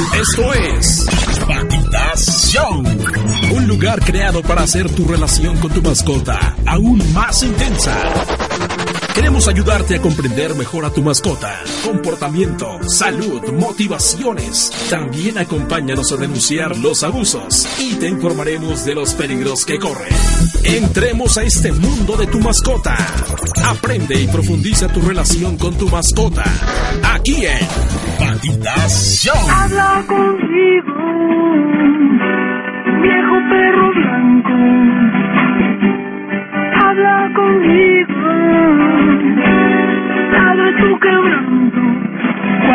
Esto es Show. Un lugar creado para hacer tu relación con tu mascota aún más intensa. Queremos ayudarte a comprender mejor a tu mascota, comportamiento, salud, motivaciones. También acompáñanos a denunciar los abusos y te informaremos de los peligros que corren. Entremos a este mundo de tu mascota. Aprende y profundiza tu relación con tu mascota. Aquí en Patitas Show. Habla contigo,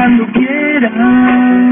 cuando quieras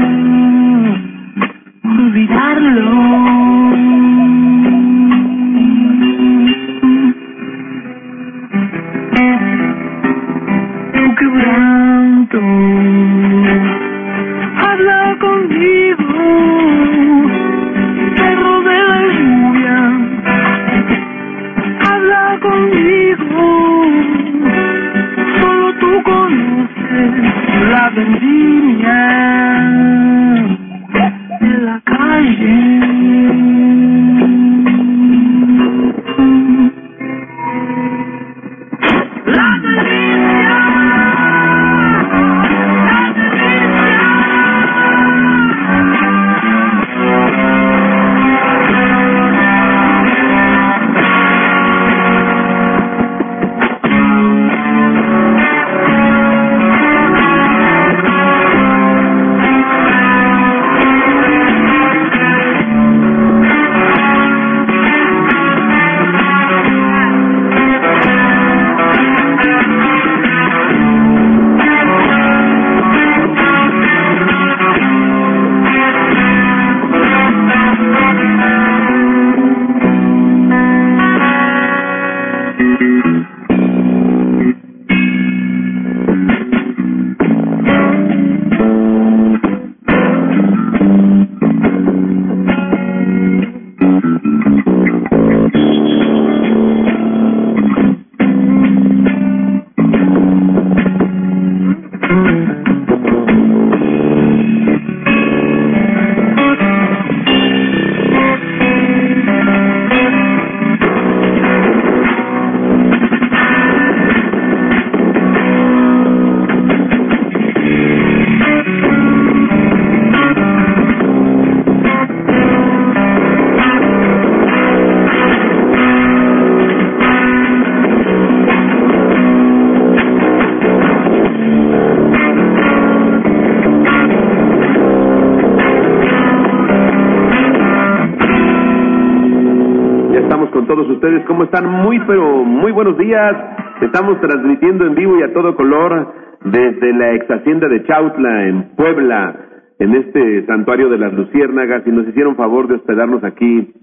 ¿Cómo están? Muy, pero muy buenos días. Estamos transmitiendo en vivo y a todo color desde la ex hacienda de Chautla, en Puebla, en este santuario de las Luciérnagas, y nos hicieron favor de hospedarnos aquí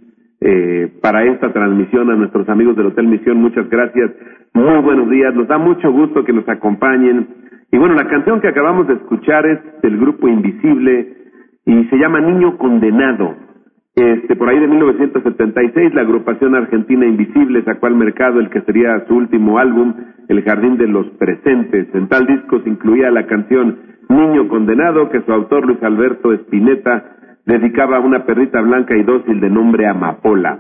eh, para esta transmisión a nuestros amigos del Hotel Misión. Muchas gracias. Muy buenos días. Nos da mucho gusto que nos acompañen. Y bueno, la canción que acabamos de escuchar es del grupo Invisible y se llama Niño Condenado. Este, por ahí de 1976, la agrupación argentina Invisible sacó al mercado el que sería su último álbum, El Jardín de los Presentes. En tal disco se incluía la canción Niño Condenado, que su autor Luis Alberto Spinetta dedicaba a una perrita blanca y dócil de nombre Amapola.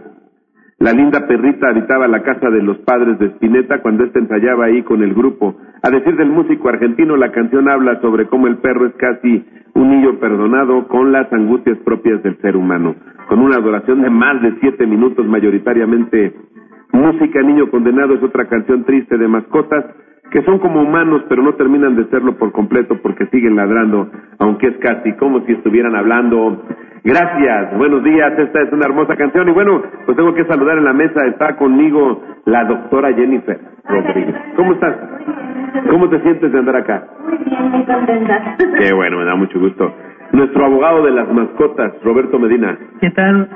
La linda perrita habitaba la casa de los padres de Spinetta cuando éste ensayaba ahí con el grupo. A decir del músico argentino, la canción habla sobre cómo el perro es casi un niño perdonado con las angustias propias del ser humano. Con una duración de más de siete minutos, mayoritariamente música Niño Condenado es otra canción triste de mascotas que son como humanos, pero no terminan de serlo por completo porque siguen ladrando, aunque es casi como si estuvieran hablando. Gracias, buenos días, esta es una hermosa canción y bueno, pues tengo que saludar en la mesa, está conmigo la doctora Jennifer Rodríguez. ¿Cómo estás? ¿Cómo te sientes de andar acá? Muy bien, muy contenta. Qué bueno, me da mucho gusto. Nuestro abogado de las mascotas, Roberto Medina. ¿Qué tal?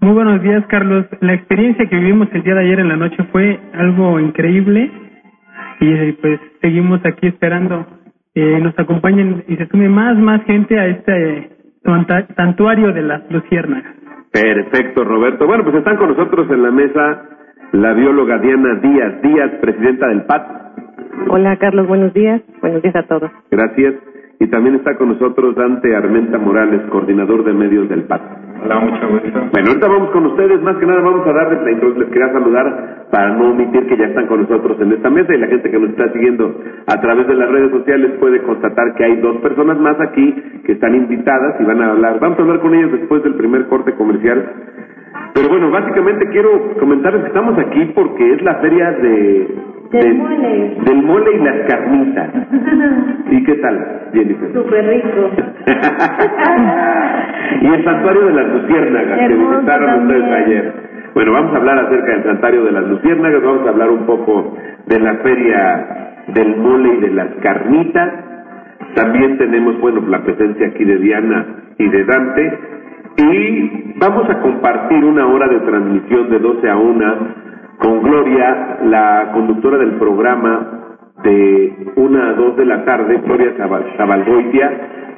Muy buenos días, Carlos. La experiencia que vivimos el día de ayer en la noche fue algo increíble y pues seguimos aquí esperando eh, nos acompañen y se sume más, más gente a este eh, santuario de las luciérnagas. Perfecto, Roberto. Bueno, pues están con nosotros en la mesa la bióloga Diana Díaz, Díaz, presidenta del PAT. Hola, Carlos, buenos días. Buenos días a todos. Gracias. Y también está con nosotros Dante Armenta Morales, coordinador de medios del PAT. Hola, mucho gusto. Bueno, ahorita vamos con ustedes, más que nada vamos a darles la introducción, les quería saludar para no omitir que ya están con nosotros en esta mesa y la gente que nos está siguiendo a través de las redes sociales puede constatar que hay dos personas más aquí que están invitadas y van a hablar, vamos a hablar con ellas después del primer corte comercial. Pero bueno, básicamente quiero comentarles que estamos aquí porque es la feria de... Del de- mole. Del mole y las carnitas. ¿Y qué tal, Jennifer? Súper rico. y el santuario de las luciérnagas que visitaron ustedes ayer. Bueno, vamos a hablar acerca del santuario de las luciérnagas, vamos a hablar un poco de la feria del mole y de las carnitas. También tenemos, bueno, la presencia aquí de Diana y de Dante. Y vamos a compartir una hora de transmisión de 12 a 1 con Gloria, la conductora del programa de 1 a 2 de la tarde, Gloria Zabal- Zabalgoitia,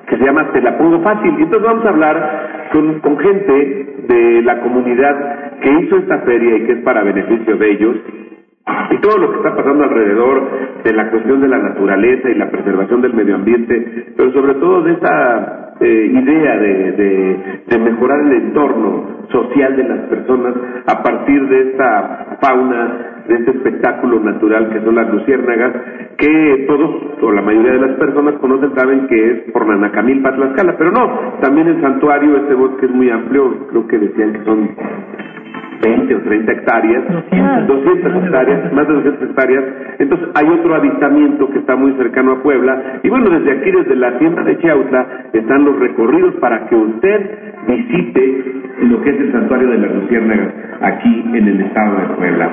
que se llama Te la pongo fácil. Y entonces vamos a hablar con gente de la comunidad que hizo esta feria y que es para beneficio de ellos. Y todo lo que está pasando alrededor de la cuestión de la naturaleza y la preservación del medio ambiente, pero sobre todo de esa eh, idea de, de- de mejorar el entorno social de las personas a partir de esta fauna, de este espectáculo natural que son las luciérnagas, que todos o la mayoría de las personas conocen, saben que es por Nanacamilpa, Tlaxcala, pero no, también el santuario, este bosque es muy amplio, creo que decían que son 20 o 30 hectáreas, 200. 200 hectáreas, más de 200 hectáreas. Entonces hay otro avistamiento que está muy cercano a Puebla. Y bueno, desde aquí, desde la hacienda de Chiautla, están los recorridos para que usted visite lo que es el santuario de las luciérnagas aquí en el estado de Puebla.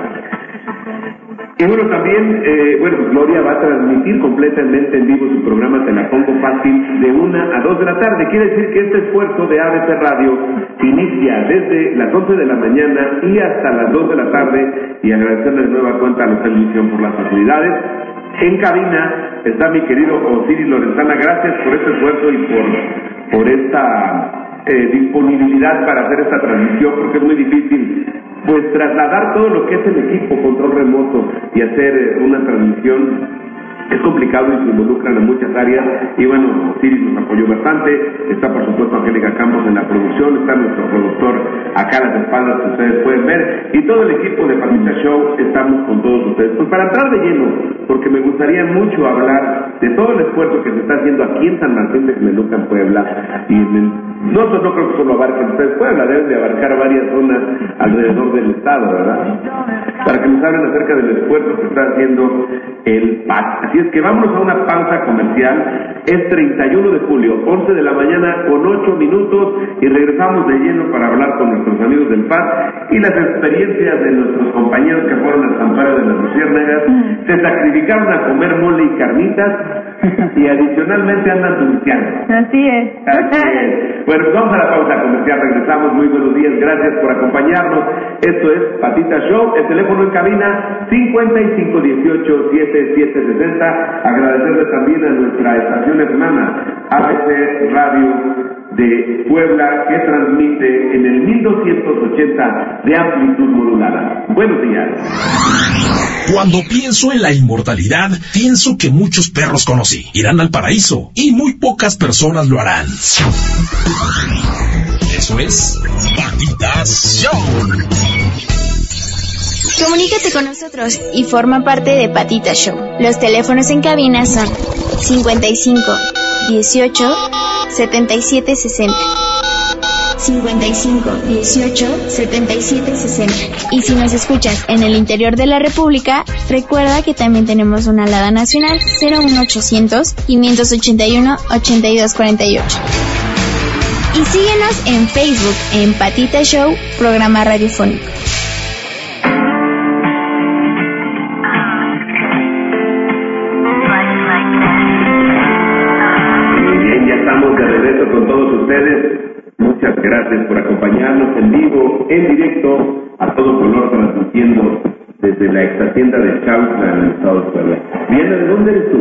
Y bueno, también, eh, bueno, Gloria va a transmitir completamente en vivo su programa Te la pongo fácil de una a dos de la tarde. Quiere decir que este esfuerzo de ABC Radio inicia desde las 11 de la mañana y hasta las 2 de la tarde y agradecerle de nueva cuenta a la televisión por las facilidades. En cabina está mi querido Osiris Lorenzana. Gracias por este esfuerzo y por, por esta eh, disponibilidad para hacer esta transmisión porque es muy difícil pues trasladar todo lo que es el equipo control remoto y hacer eh, una transmisión es complicado y se involucran en muchas áreas. Y bueno, Siris nos apoyó bastante, está por supuesto Angélica Campos en la producción, está nuestro productor acá a las espaldas que ustedes pueden ver. Y todo el equipo de Patita Show estamos con todos ustedes. Pues para entrar de lleno, porque me gustaría mucho hablar de todo el esfuerzo que se está haciendo aquí en San Martín de Xmeluca, en Puebla, y en el- no, creo que solo abarquen ustedes. Puebla, deben de abarcar varias zonas alrededor del estado, ¿verdad? Para que nos hablen acerca del esfuerzo que está haciendo el PAC. Así es que vámonos a una pausa comercial. Es 31 de julio, 11 de la mañana con 8 minutos y regresamos de lleno para hablar con nuestros amigos del PAC y las experiencias de nuestros compañeros que fueron al santuario de las luciérnagas. Se sacrificaron a comer mole y carnitas y adicionalmente andan turisteando. Así es. Así es. Bueno, pues vamos a la pausa comercial, regresamos, muy buenos días, gracias por acompañarnos. Esto es Patita Show, el teléfono en cabina 5518-7760. Agradecerle también a nuestra estación hermana, ABC Radio de Puebla, que transmite en el 1280 de amplitud modulada. Buenos días. Cuando pienso en la inmortalidad, pienso que muchos perros conocí irán al paraíso y muy pocas personas lo harán. Eso es Patitas. Comunícate con nosotros y forma parte de Patita Show. Los teléfonos en cabina son 55 18 77 60. 55 18 77 60. Y si nos escuchas en el interior de la República, recuerda que también tenemos una alada nacional 01800 581 8248. Y síguenos en Facebook en Patita Show, programa radiofónico. En directo, a todo color, transmitiendo desde la ex hacienda de Chautla en el estado de Puebla. Diana, ¿de dónde eres tú?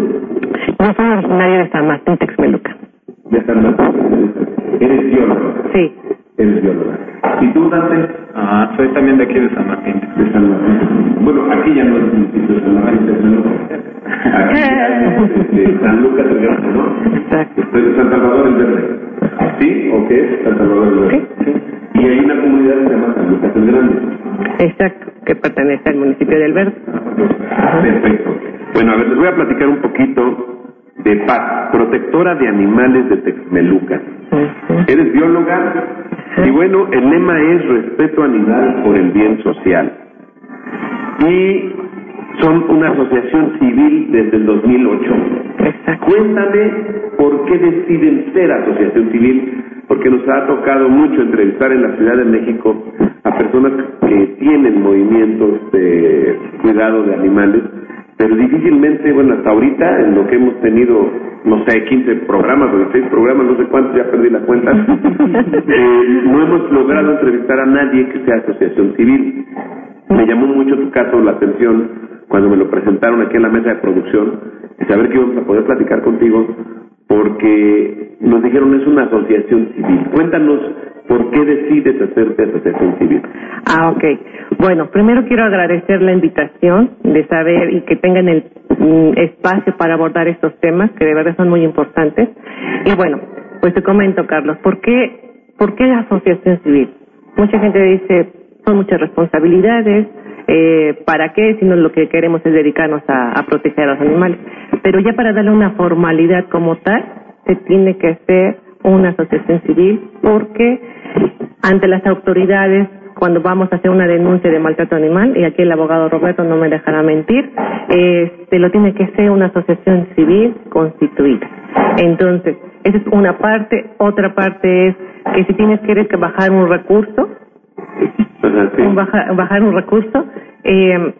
Yo soy originaria de San Martín Texmeluca. De San Martín. Eres bióloga. Sí. Eres bióloga. ¿Y tú, Dante? Ah, soy también de aquí de San Martín. De San Martín. Bueno, aquí ya no es municipio de San Martín, Lucas. Aquí ya es de San Lucas del Grande, ¿no? Exacto. Estoy de San Salvador el Verde. ¿Sí? ¿O qué es San Salvador el Verde? Sí, el Grande. Exacto, que pertenece al municipio del Verde. Perfecto. Bueno, a ver, les voy a platicar un poquito de Paz, protectora de animales de Texmelucan. Eres bióloga y bueno, el lema es respeto animal por el bien social. Y son una asociación civil desde el 2008. Exacto. Cuéntame por qué deciden ser asociación civil, porque nos ha tocado mucho entrevistar en la Ciudad de México a personas que tienen movimientos de cuidado de animales, pero difícilmente, bueno, hasta ahorita, en lo que hemos tenido, no sé, 15 programas o 16 programas, no sé cuántos, ya perdí la cuenta, eh, no hemos logrado entrevistar a nadie que sea asociación civil. Me llamó mucho tu caso la atención cuando me lo presentaron aquí en la mesa de producción y saber que íbamos a poder platicar contigo porque nos dijeron es una asociación civil. Cuéntanos por qué decides hacerte asociación civil. Ah, ok. Bueno, primero quiero agradecer la invitación de saber y que tengan el mm, espacio para abordar estos temas que de verdad son muy importantes. Y bueno, pues te comento, Carlos, ¿por qué, por qué la asociación civil? Mucha gente dice, son muchas responsabilidades, eh, ¿para qué? Si no lo que queremos es dedicarnos a, a proteger a los animales. Pero ya para darle una formalidad como tal, se tiene que hacer una asociación civil porque ante las autoridades cuando vamos a hacer una denuncia de maltrato animal, y aquí el abogado Roberto no me dejará mentir, este, lo tiene que ser una asociación civil constituida. Entonces, esa es una parte. Otra parte es que si tienes que que bajar un recurso, un baja- bajar un recurso, eh,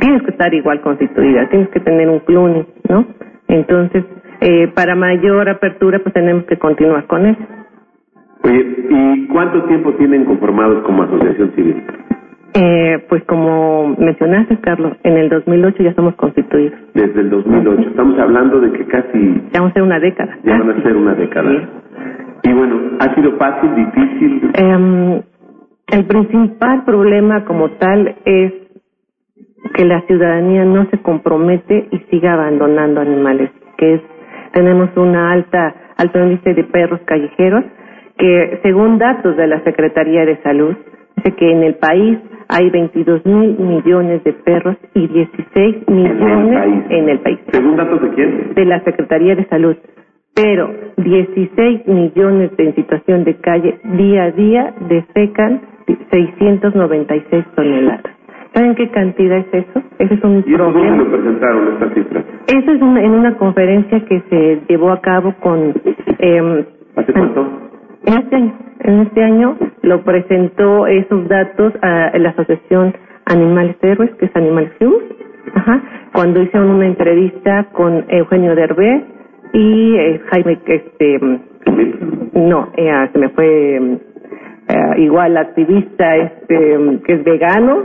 tienes que estar igual constituida, tienes que tener un cluny, ¿no? Entonces, eh, para mayor apertura, pues tenemos que continuar con eso. Oye, ¿y cuánto tiempo tienen conformados como asociación civil? Eh, pues como mencionaste, Carlos, en el 2008 ya somos constituidos. Desde el 2008. Estamos hablando de que casi Ya vamos a ser una década. ya van a ser una década. Sí. Y bueno, ¿ha sido fácil, difícil? Em, el principal problema como tal es que la ciudadanía no se compromete y siga abandonando animales, que es tenemos una alta alto índice de perros callejeros que según datos de la Secretaría de Salud dice que en el país hay 22 mil millones de perros y 16 millones país. en el país ¿Según datos de quién? de la Secretaría de Salud, pero 16 millones en situación de calle día a día defecan 696 toneladas. ¿Saben qué cantidad es eso? Ese es un ¿Y dónde problema. lo presentaron estas cifras? Eso es una- en una conferencia que se llevó a cabo con... Eh, ¿Hace cuánto? en este año, en este año lo presentó esos datos a la Asociación Animales Héroes, que es Animales Heroes, ajá, cuando hicieron una entrevista con Eugenio Derbez y eh, Jaime, este, no, eh, se me fue eh, igual activista, este, que es vegano,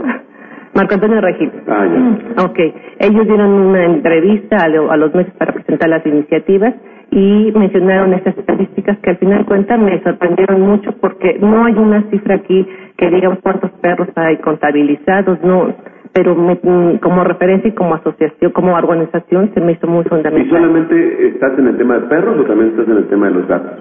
Marco Antonio Regil. Ah, ya. Ok, ellos dieron una entrevista a, lo- a los meses para presentar las iniciativas y mencionaron estas estadísticas que al final cuentas me sorprendieron mucho porque no hay una cifra aquí que diga cuántos perros hay contabilizados, no, pero me- mm, como referencia y como asociación, como organización se me hizo muy ¿Y fundamental. solamente estás en el tema de perros o también estás en el tema de los gatos?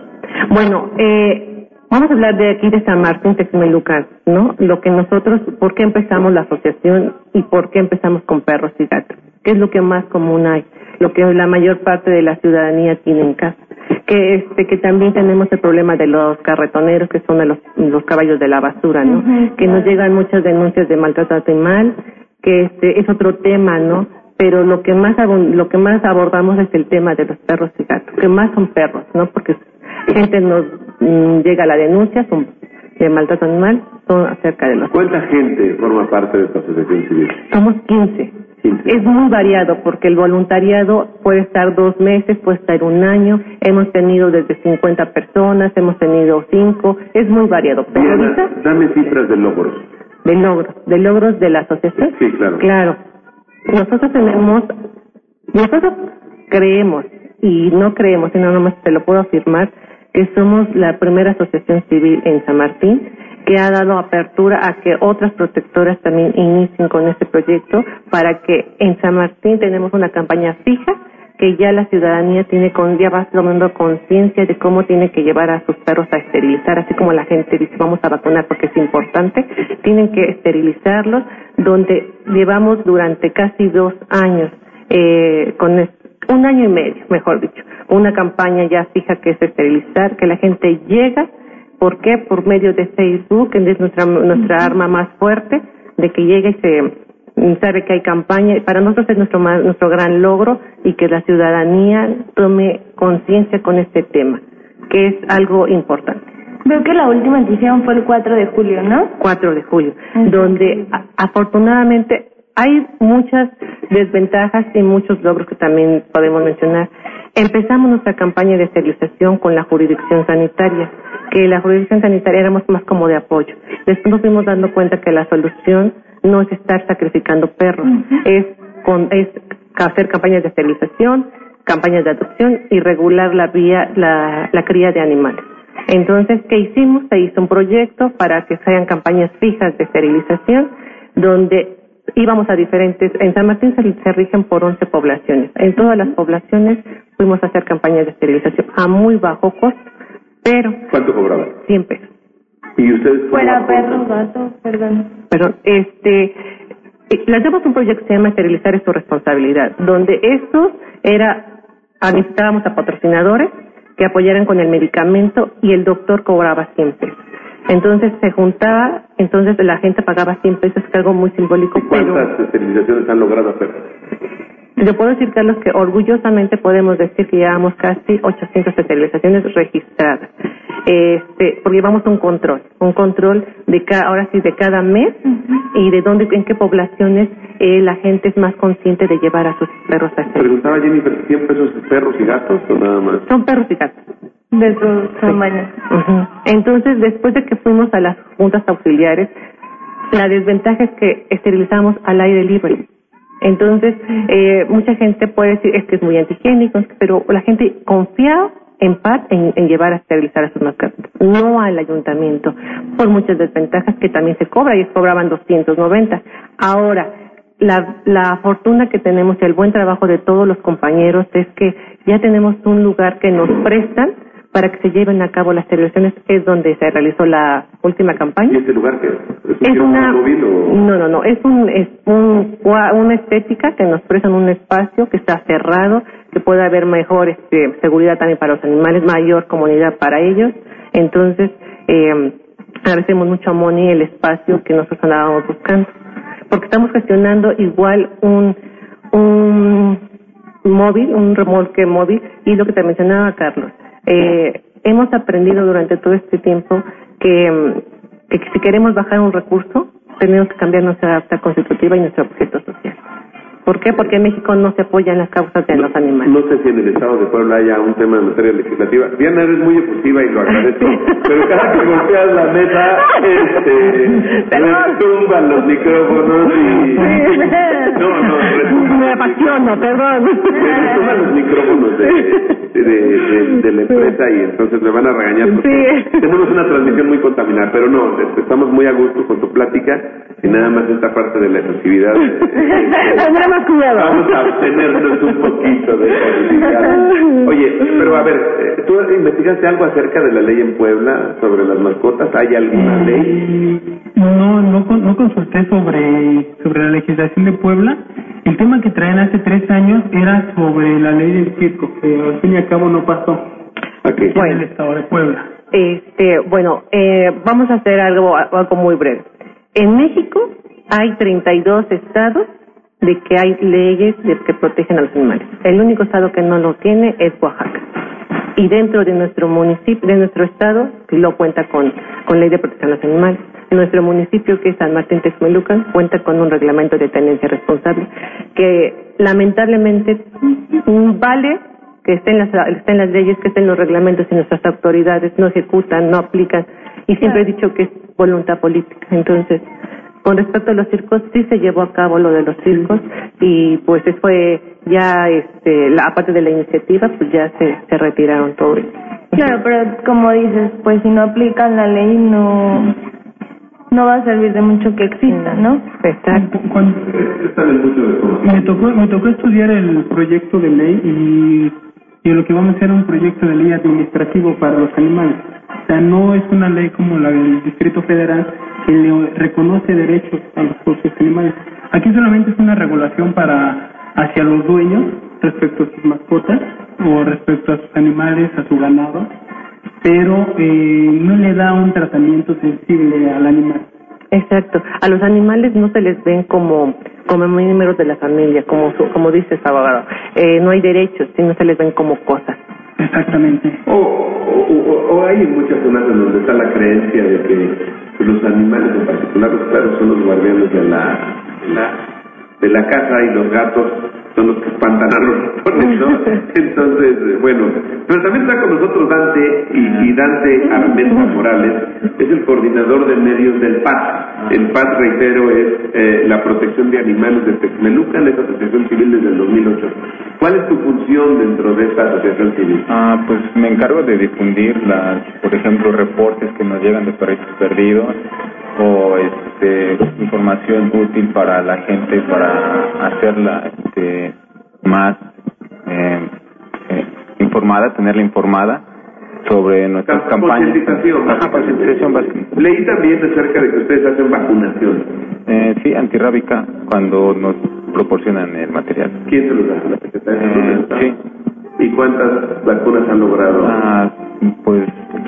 Bueno, eh, vamos a hablar de aquí de San Martín Texmelucan, ¿no? Lo que nosotros, ¿por qué empezamos la asociación y por qué empezamos con perros y gatos? ¿Qué es lo que más común hay? Lo que la mayor parte de la ciudadanía tiene en casa. Que este, que también tenemos el problema de los carretoneros, que son los, los caballos de la basura, ¿no? que nos llegan muchas denuncias de maltrato animal, que este es otro tema, ¿no? Pero lo que más lo que más abordamos es el tema de los perros y gatos, que más son perros, ¿no? Porque gente nos llega a la denuncia son de maltrato animal, son acerca de los ¿Cuánta gente forma parte de esta asociación civil? somos 15. 15. Es muy variado porque el voluntariado puede estar dos meses, puede estar un año. Hemos tenido desde 50 personas, hemos tenido 5. Es muy variado. Pero Diana, ahorita, dame cifras de logros. de logros, de logros de la asociación. Sí, claro. Claro. Nosotros tenemos, nosotros creemos, y no creemos, sino nomás te lo puedo afirmar, que somos la primera asociación civil en San Martín que ha dado apertura a que otras protectoras también inicien con este proyecto para que en San Martín tenemos una campaña fija que ya la ciudadanía tiene con ya va tomando conciencia de cómo tiene que llevar a sus perros a esterilizar, así como la gente dice vamos a vacunar porque es importante, tienen que esterilizarlos, donde llevamos durante casi dos años eh, con un año y medio, mejor dicho, una campaña ya fija que es esterilizar, que la gente llega, ¿por qué? Por medio de Facebook, que es nuestra nuestra arma más fuerte, de que llegue y se sabe que hay campaña. Para nosotros es nuestro, nuestro gran logro y que la ciudadanía tome conciencia con este tema, que es algo importante. Veo que la última edición fue el 4 de julio, ¿no? 4 de julio, donde afortunadamente hay muchas desventajas y muchos logros que también podemos mencionar. Empezamos nuestra campaña de esterilización con la jurisdicción sanitaria, que la jurisdicción sanitaria éramos más como de apoyo. Después nos fuimos dando cuenta que la solución no es estar sacrificando perros, es, con, es hacer campañas de esterilización, campañas de adopción y regular la, vía, la, la cría de animales. Entonces, ¿qué hicimos? Se hizo un proyecto para que sean campañas fijas de esterilización, donde íbamos a diferentes, en San Martín se, se, rigen por 11 poblaciones. En todas las poblaciones fuimos a hacer campañas de esterilización a muy bajo costo, pero... ¿Cuánto cobraban? 100 pesos. ¿Y ustedes Fuera perros, gatos, perdón. Perdón, este, eh, lanzamos un proyecto que se llama Esterilizar es tu responsabilidad, donde estos era, necesitábamos a patrocinadores que apoyaran con el medicamento y el doctor cobraba 100 pesos. Entonces se juntaba, entonces la gente pagaba 100 pesos, que es algo muy simbólico. ¿Cuántas esterilizaciones han logrado hacer? Yo puedo decir, Carlos, que orgullosamente podemos decir que llevamos casi 800 esterilizaciones registradas. Este, porque llevamos un control, un control de cada, ahora sí, de cada mes y de dónde, en qué poblaciones eh, la gente es más consciente de llevar a sus perros a esterilizar. Preguntaba Jennifer, ¿100 pesos perros y gatos o nada más? Son perros y gatos. De sus tamaños. Entonces, después de que fuimos a las juntas auxiliares, la desventaja es que esterilizamos al aire libre. Entonces, eh, mucha gente puede decir, es que es muy antihigiénico, pero la gente confía en paz en, en, llevar a esterilizar a sus mascotas, no al ayuntamiento, por muchas desventajas que también se cobra, y cobraban 290. Ahora, la, la fortuna que tenemos y el buen trabajo de todos los compañeros es que ya tenemos un lugar que nos prestan para que se lleven a cabo las elecciones es donde se realizó la última campaña. ¿Y este lugar qué es? ¿Es, una móvil o... no no no es un es un una estética que nos prestan un espacio que está cerrado que pueda haber mejor este, seguridad también para los animales mayor comunidad para ellos entonces eh, agradecemos mucho a Moni el espacio que nosotros andábamos buscando porque estamos gestionando igual un un móvil un remolque móvil y lo que te mencionaba Carlos eh, hemos aprendido durante todo este tiempo que, que, si queremos bajar un recurso, tenemos que cambiar nuestra acta constitutiva y nuestro objeto social. ¿Por qué? Porque en México no se apoyan las causas de no, los animales. No sé si en el Estado de Puebla haya un tema en materia legislativa. Diana, eres muy efusiva y lo agradezco, pero cada que golpeas la mesa, este, retumban los micrófonos y... No, no, retumban. Me apasiono, perdón. Retumban los micrófonos de, de, de, de, la empresa y entonces me van a regañar porque Sí. tenemos una transmisión muy contaminada, pero no, este, estamos muy a gusto con tu plática y nada más esta parte de la efusividad. Más cuidado. Vamos a abstenernos un poquito de. Oye, pero a ver, eh, ¿tú investigaste algo acerca de la ley en Puebla sobre las mascotas? ¿Hay alguna ley? No, no, con- no consulté sobre, sobre la legislación de Puebla. El tema que traen hace tres años era sobre la ley del circo, que al fin y al cabo no pasó Ok. en el estado de Puebla. Este, bueno, eh, vamos a hacer algo, algo muy breve. En México hay 32 estados de que hay leyes de que protegen a los animales. El único estado que no lo tiene es Oaxaca. Y dentro de nuestro municipio, de nuestro estado, lo cuenta con, con ley de protección a los animales. Nuestro municipio, que es San Martín Texmelucan, cuenta con un reglamento de tenencia responsable que lamentablemente mm, vale que estén las, estén las leyes, que estén los reglamentos y nuestras autoridades no ejecutan, no aplican. Y siempre he dicho que es voluntad política. Entonces, con respecto a los circos, sí se llevó a cabo lo de los circos y pues eso fue ya, este, la aparte de la iniciativa, pues ya se, se retiraron todo. Claro, pero como dices, pues si no aplican la ley, no. no va a servir de mucho que exista, ¿no? Exacto. Me tocó me tocó estudiar el proyecto de ley y, y lo que vamos a hacer es un proyecto de ley administrativo para los animales. O sea, no es una ley como la del Distrito Federal que le reconoce derechos a los propios animales. Aquí solamente es una regulación para hacia los dueños respecto a sus mascotas o respecto a sus animales, a su ganado, pero eh, no le da un tratamiento sensible al animal. Exacto. A los animales no se les ven como como miembros de la familia, como su- como dices abogado. Eh, no hay derechos, sino se les ven como cosas. Exactamente. O, o, o- hay muchas zonas en donde está la creencia de que los animales, en particular los perros, son los guardianes de la, la- de la casa y los gatos son los que espantan a los ratones, ¿no? Entonces, eh, bueno, pero también está con nosotros Dante y, y Dante Armenta Morales, es el coordinador de medios del PAT. El PAT, reitero, es eh, la protección de animales de Texmelucan, es asociación civil desde el 2008. ¿Cuál es tu función dentro de esta asociación civil? Ah, pues me encargo de difundir las, por ejemplo, reportes que nos llegan de perritos perdidos o este, información útil para la gente para hacerla este, más eh, eh, informada, tenerla informada sobre nuestras campañas. Concientización. Leí también acerca de que ustedes hacen vacunación. Eh, sí, antirrábica cuando nos proporcionan el material. ¿Quién se los da? ¿La Secretaría Eh, sí. ¿Y cuántas vacunas han logrado? Ah, pues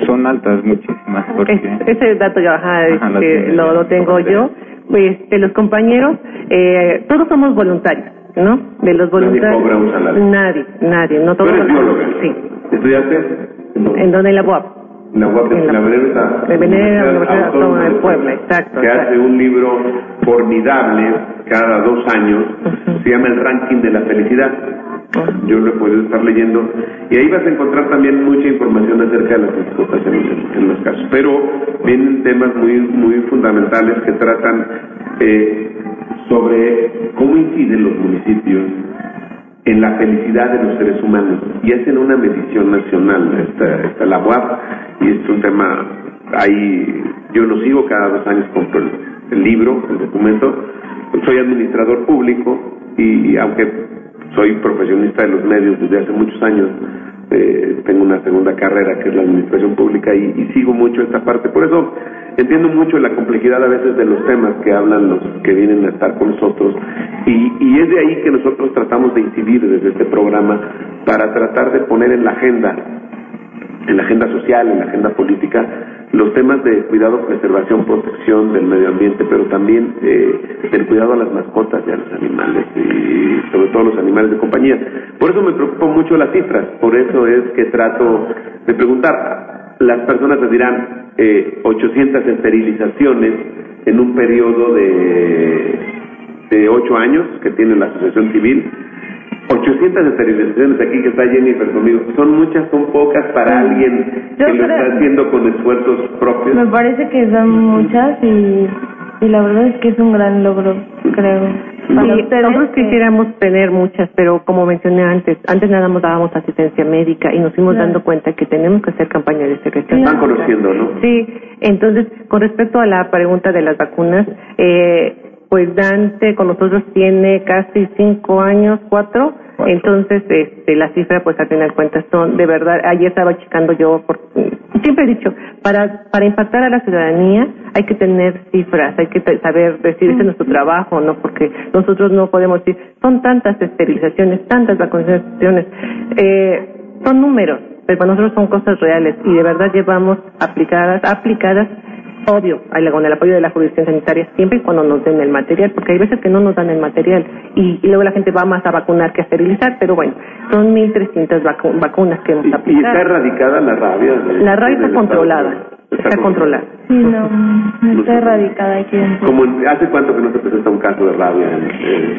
son altas, muchísimas, porque... Es- ese dato ya ajá, Ajá, lo este, lo, lo tengo yo. Pues de los compañeros, eh, todos somos voluntarios, ¿no? De los Nadie voluntarios. cobra un salario. Nadie, nadie. No ¿Tú eres bióloga? Sí. ¿Estudiaste? ¿En donde la UAP? En la UAP, en en la- Benemérita de Benemérita Universidad Autónoma de Puebla, exacto, Que hace un libro formidable cada dos años, se llama El Ranking de la Felicidad. Yo lo he podido estar leyendo y ahí vas a encontrar también mucha información acerca de las en, en- en los casos. Pero vienen temas muy muy fundamentales que tratan eh, sobre cómo inciden los municipios en la felicidad de los seres humanos. Y hacen una medición nacional está, está la UAP y es un tema ahí yo lo sigo cada dos años compro el, el libro el documento. Soy administrador público y, y aunque soy profesionista de los medios desde hace muchos años eh, tengo una segunda carrera que es la administración pública y, y sigo mucho esta parte. Por eso entiendo mucho la complejidad a veces de los temas que hablan los que vienen a estar con nosotros y, y es de ahí que nosotros tratamos de incidir desde este programa para tratar de poner en la agenda, en la agenda social, en la agenda política, los temas de cuidado, preservación, protección del medio ambiente, pero también eh, del cuidado a las mascotas y a los animales, y sobre todo los animales de compañía. Por eso me preocupan mucho las cifras, por eso es que trato de preguntar. Las personas te dirán eh, 800 esterilizaciones en un periodo de, de 8 años que tiene la Asociación Civil. 800 esterilizaciones aquí que está Jennifer conmigo. ¿Son muchas, son pocas para alguien Yo que lo está haciendo con esfuerzos propios? Me parece que son muchas y, y la verdad es que es un gran logro, creo. Para Sí, ustedes, nosotros quisiéramos tener muchas, pero como mencioné antes, antes nada más dábamos asistencia médica y nos fuimos Claro. dando cuenta que tenemos que hacer campaña de secreción. Están conociendo, ¿no? Sí, entonces, con respecto a la pregunta de las vacunas, eh, pues Dante con nosotros tiene casi cinco años, cuatro, Cuatro. entonces este, la cifra, pues al final de cuentas son, de verdad, ayer estaba checando yo, por, siempre he dicho, para, para impactar a la ciudadanía hay que tener cifras, hay que saber decir, ese es nuestro trabajo, ¿no? Porque nosotros no podemos decir, son tantas esterilizaciones, tantas vacunaciones, eh, son números, pero para nosotros son cosas reales y de verdad llevamos aplicadas, aplicadas, obvio, con el apoyo de la jurisdicción sanitaria, siempre y cuando nos den el material, porque hay veces que no nos dan el material y, y luego la gente va más a vacunar que a esterilizar, pero bueno, son 1.300 vacu- vacunas que hemos ¿Y, y está aplicado. erradicada la rabia? de- La rabia está controlada, está controlada. Sí, no, no está erradicada aquí en Como en- ¿Hace cuánto que no se presenta un caso de rabia? en- eh,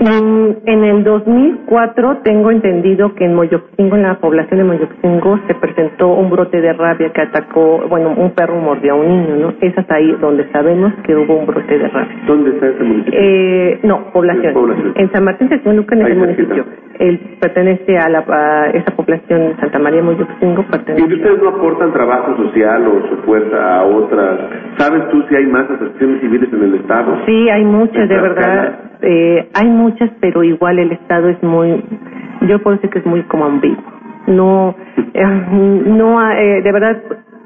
Mm, En el 2004 tengo entendido que en Moyoxingo, en la población de Moyoxingo, se presentó un brote de rabia que atacó, bueno, un perro mordió a un niño, ¿no? Es hasta ahí donde sabemos que hubo un brote de rabia. ¿Dónde está ese municipio? Eh, no, población. Población. En San Martín Texmelucan es Ahí el cerquita. municipio. Él pertenece a, la, a esa población de Santa María Moyoxingo, ¿Y pertenece. ustedes no aportan trabajo social o su fuerza a otras? ¿Sabes tú si hay más asociaciones civiles en el Estado? Sí, hay muchas, de ¿En verdad. Eh, hay muchas, pero igual el Estado es muy, yo puedo decir que es muy como ambiguo. No, eh, no, eh, de verdad,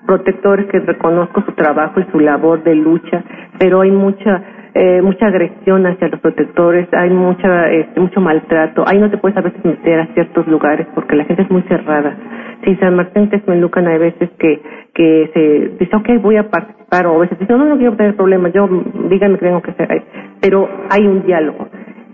protectores que reconozco su trabajo y su labor de lucha, pero hay mucha, eh, mucha agresión hacia los protectores, hay mucha, este, mucho maltrato. Ahí no te puedes a veces meter a ciertos lugares porque la gente es muy cerrada. Si San Martín Texmelucan hay veces que, que se dice, ok, voy a participar, o a veces dice, no, no quiero tener problemas, yo, díganme que tengo que hacer. Pero hay un diálogo.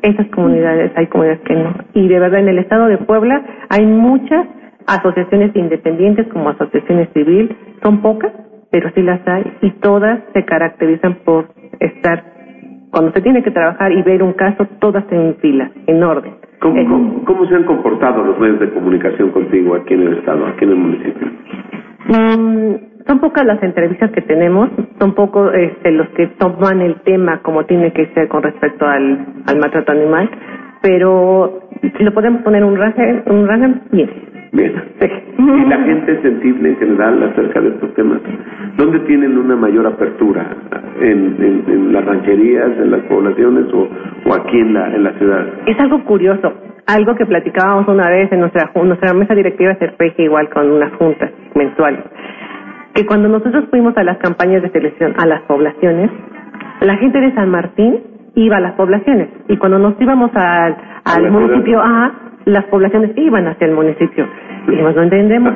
Esas comunidades, hay comunidades que no. Y de verdad, en el estado de Puebla hay muchas asociaciones independientes como asociaciones civil, son pocas, pero sí las hay, y todas se caracterizan por estar, cuando se tiene que trabajar y ver un caso, todas en fila, en orden. ¿Cómo, Eh, cómo, cómo se han comportado los medios de comunicación contigo aquí en el Estado, aquí en el municipio? Mm, son pocas las entrevistas que tenemos, son pocos este, los que toman el tema como tiene que ser con respecto al, al maltrato animal, pero si lo podemos poner un ranking, un bien. Bien. ¿Y la gente es sensible en general acerca de estos temas? ¿Dónde tienen una mayor apertura? ¿En, en, en las rancherías, en las poblaciones o, o aquí en la, en la ciudad? Es algo curioso, algo que platicábamos una vez en nuestra, nuestra mesa directiva se igual con unas juntas mensuales, que cuando nosotros fuimos a las campañas de selección a las poblaciones, la gente de San Martín iba a las poblaciones y cuando nos íbamos al, A al municipio, ajá, las poblaciones iban hacia el municipio. Y dijimos, no entendemos.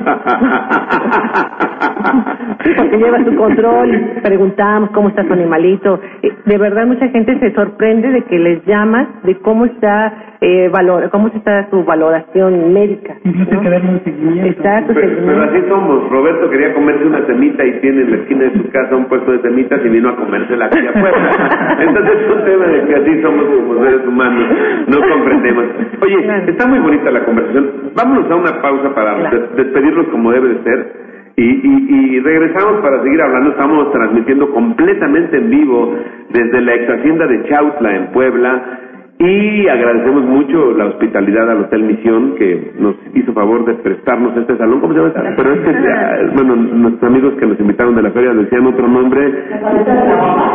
Sí, porque lleva su control, y preguntamos cómo está su animalito. Eh, De verdad, mucha gente se sorprende de que les llamas de cómo está eh, valor, cómo está su valoración médica. ¿no? que darle un seguimiento. Exacto, Pero, pero así somos. Roberto quería comerse una semita y tiene en la esquina de su casa un puesto de semitas y vino a comérsela aquí afuera. Entonces es un tema de que así somos como seres humanos. No comprendemos. Oye, Claro. está muy bonita la conversación. Vámonos a una pausa para Claro. des- despedirnos como debe de ser. Y, y, y regresamos para seguir hablando. Estamos transmitiendo completamente en vivo desde la ex hacienda de Chautla en Puebla. Y agradecemos mucho la hospitalidad al Hotel Misión que nos hizo favor de prestarnos este salón. ¿Cómo se llama? este? Pero es que, ya, bueno, nuestros amigos que nos invitaron de la feria decían otro nombre.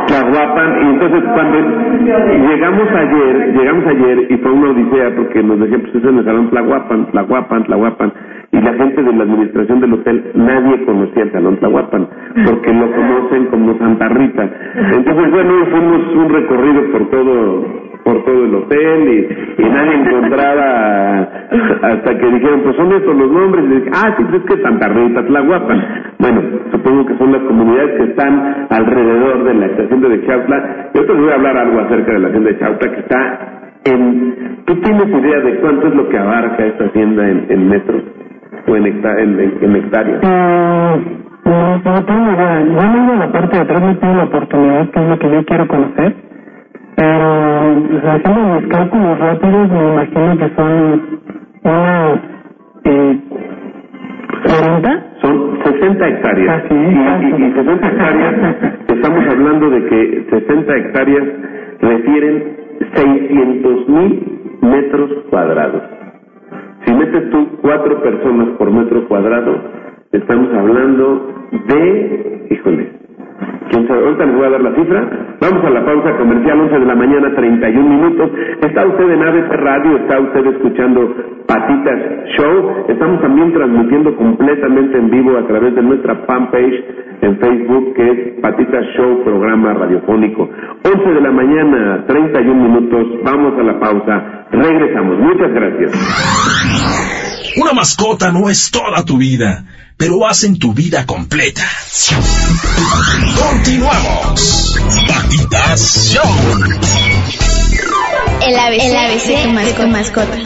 Tlahuapan. Y entonces cuando llegamos ayer, llegamos ayer y fue una odisea porque nos decían, pues eso es el salón Tlahuapan, Tlahuapan, Tlahuapan. Y la gente de la administración del hotel, nadie conocía el salón Tlahuapan, porque lo conocen como Santa Rita. Entonces, bueno, fuimos un recorrido por todo por todo el hotel y, nadie encontraba hasta que dijeron, pues son estos los nombres. Y dije, ah, sí, pues es que Santa Rita, Tlahuapan. Bueno, supongo que son las comunidades que están alrededor de la estación de Chautla. Yo te voy a hablar algo acerca de la hacienda de Chautla que está en... ¿Tú tienes idea de cuánto es lo que abarca esta hacienda en, metros o en, hectáreas? No, no tengo idea. Yo no la parte de atrás, no tengo la oportunidad, que es lo que yo quiero conocer. Pero, haciendo mis cálculos rápidos, me imagino que son unos eh, 40. Son 60 hectáreas. Así y, es, y- y 60 hectáreas, estamos hablando de que 60 hectáreas refieren 600 mil metros cuadrados. Si metes tú cuatro personas por metro cuadrado, estamos hablando de, híjole, quién sabe, ahorita les voy a dar la cifra. Vamos a la pausa comercial, 11 de la mañana, 31 minutos. Está usted en ABC Radio, está usted escuchando Patitas Show. Estamos también transmitiendo completamente en vivo a través de nuestra fanpage en Facebook, que es Patitas Show, programa radiofónico. 11 de la mañana, 31 minutos. Vamos a la pausa. Regresamos. Muchas gracias. Una mascota no es toda tu vida, pero hacen tu vida completa. Continuamos. Patitas Show. El ABC, el ABC de tu mascota.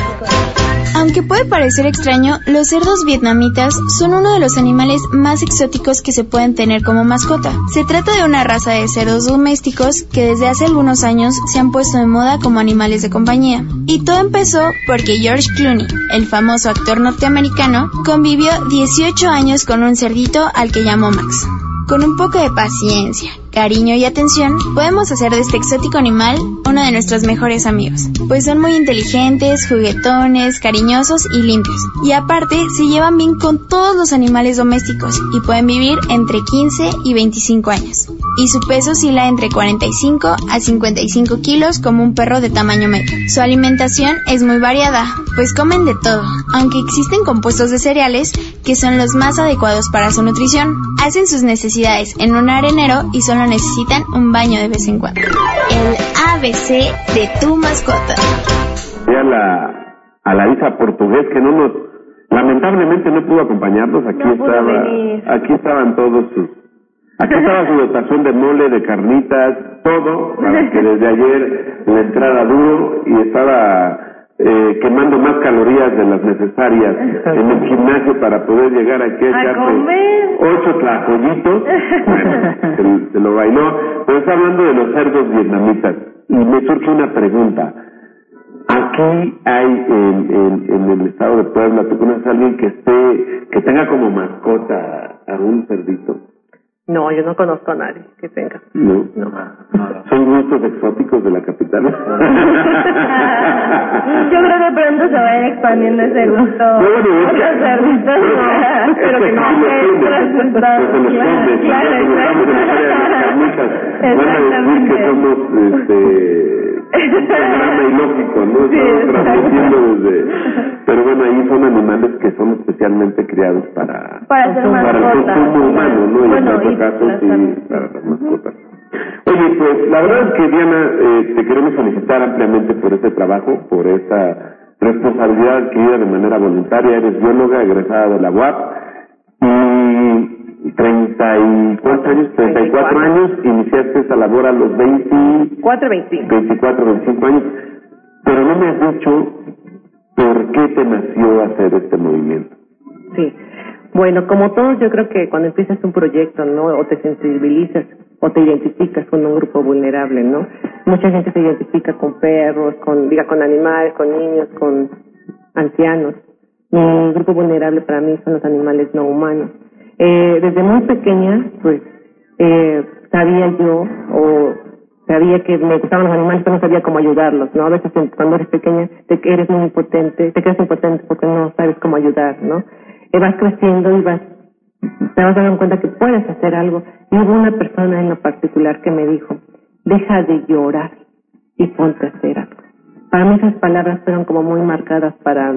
Aunque puede parecer extraño, los cerdos vietnamitas son uno de los animales más exóticos que se pueden tener como mascota. Se trata de una raza de cerdos domésticos que desde hace algunos años se han puesto de moda como animales de compañía. Y todo empezó porque George Clooney, el famoso actor norteamericano, convivió 18 años con un cerdito al que llamó Max. Con un poco de paciencia, cariño y atención, podemos hacer de este exótico animal uno de nuestros mejores amigos, pues son muy inteligentes, juguetones, cariñosos y limpios. Y aparte, se llevan bien con todos los animales domésticos y pueden vivir entre 15 y 25 años. Y su peso oscila entre 45 a 55 kilos como un perro de tamaño medio. Su alimentación es muy variada, pues comen de todo, aunque existen compuestos de cereales que son los más adecuados para su nutrición. Hacen sus necesidades en un arenero y solo necesitan un baño de vez en cuando. El ABC de tu mascota. a la, a la Isa portugués que no nos, lamentablemente no pudo acompañarnos, aquí No pudo estaba, venir. aquí estaban todos sus, aquí estaba su dotación de mole, de carnitas, todo, para que desde ayer le entrara duro y estaba eh, quemando más calorías de las necesarias en el gimnasio para poder llegar aquí a A echarse comer. ocho tlacoyitos, bueno, se, se lo bailó, pero está hablando de los cerdos vietnamitas y me surge una pregunta. Aquí hay en, en, en el estado de Puebla, ¿tú conoces a alguien que esté, que tenga como mascota a un cerdito? No, yo no conozco a nadie que tenga. No. No. Son gustos exóticos de la capital. Yo creo que pronto se va a ir expandiendo ese gusto. No, bueno, es que- Es que pero que no pues se Claro, van a decir que somos este un programa ilógico, ¿no? Sí, Estamos transmitiendo desde pero bueno ahí son animales que son especialmente criados para Para ser el mascota. consumo humano, ¿no? Y Bueno, en y otro caso las sí para las mascotas. Oye, pues la verdad es que Diana, eh, te queremos felicitar ampliamente por este trabajo, por esta responsabilidad adquirida de manera voluntaria. Eres bióloga egresada de la UAP y 30 y ¿cuántos años? 34 años, iniciaste esa labor a los 20, 4 25. 24, 25 años, pero no me has dicho por qué te nació hacer este movimiento. Sí. Bueno, como todos, yo creo que cuando empiezas un proyecto, ¿no? O te sensibilizas o te identificas con un grupo vulnerable, ¿no? Mucha gente se identifica con perros, con, diga, con animales, con niños, con ancianos. Mi grupo vulnerable para mí son los animales no humanos. Eh, desde muy pequeña, pues, eh, sabía yo o sabía que me gustaban los animales, pero no sabía cómo ayudarlos, ¿no? A veces cuando eres pequeña te eres muy impotente, te quedas impotente porque no sabes cómo ayudar, ¿no? Y vas creciendo y vas, te vas dando cuenta que puedes hacer algo. Y hubo una persona en lo particular que me dijo, deja de llorar y ponte a hacer algo. Para mí esas palabras fueron como muy marcadas para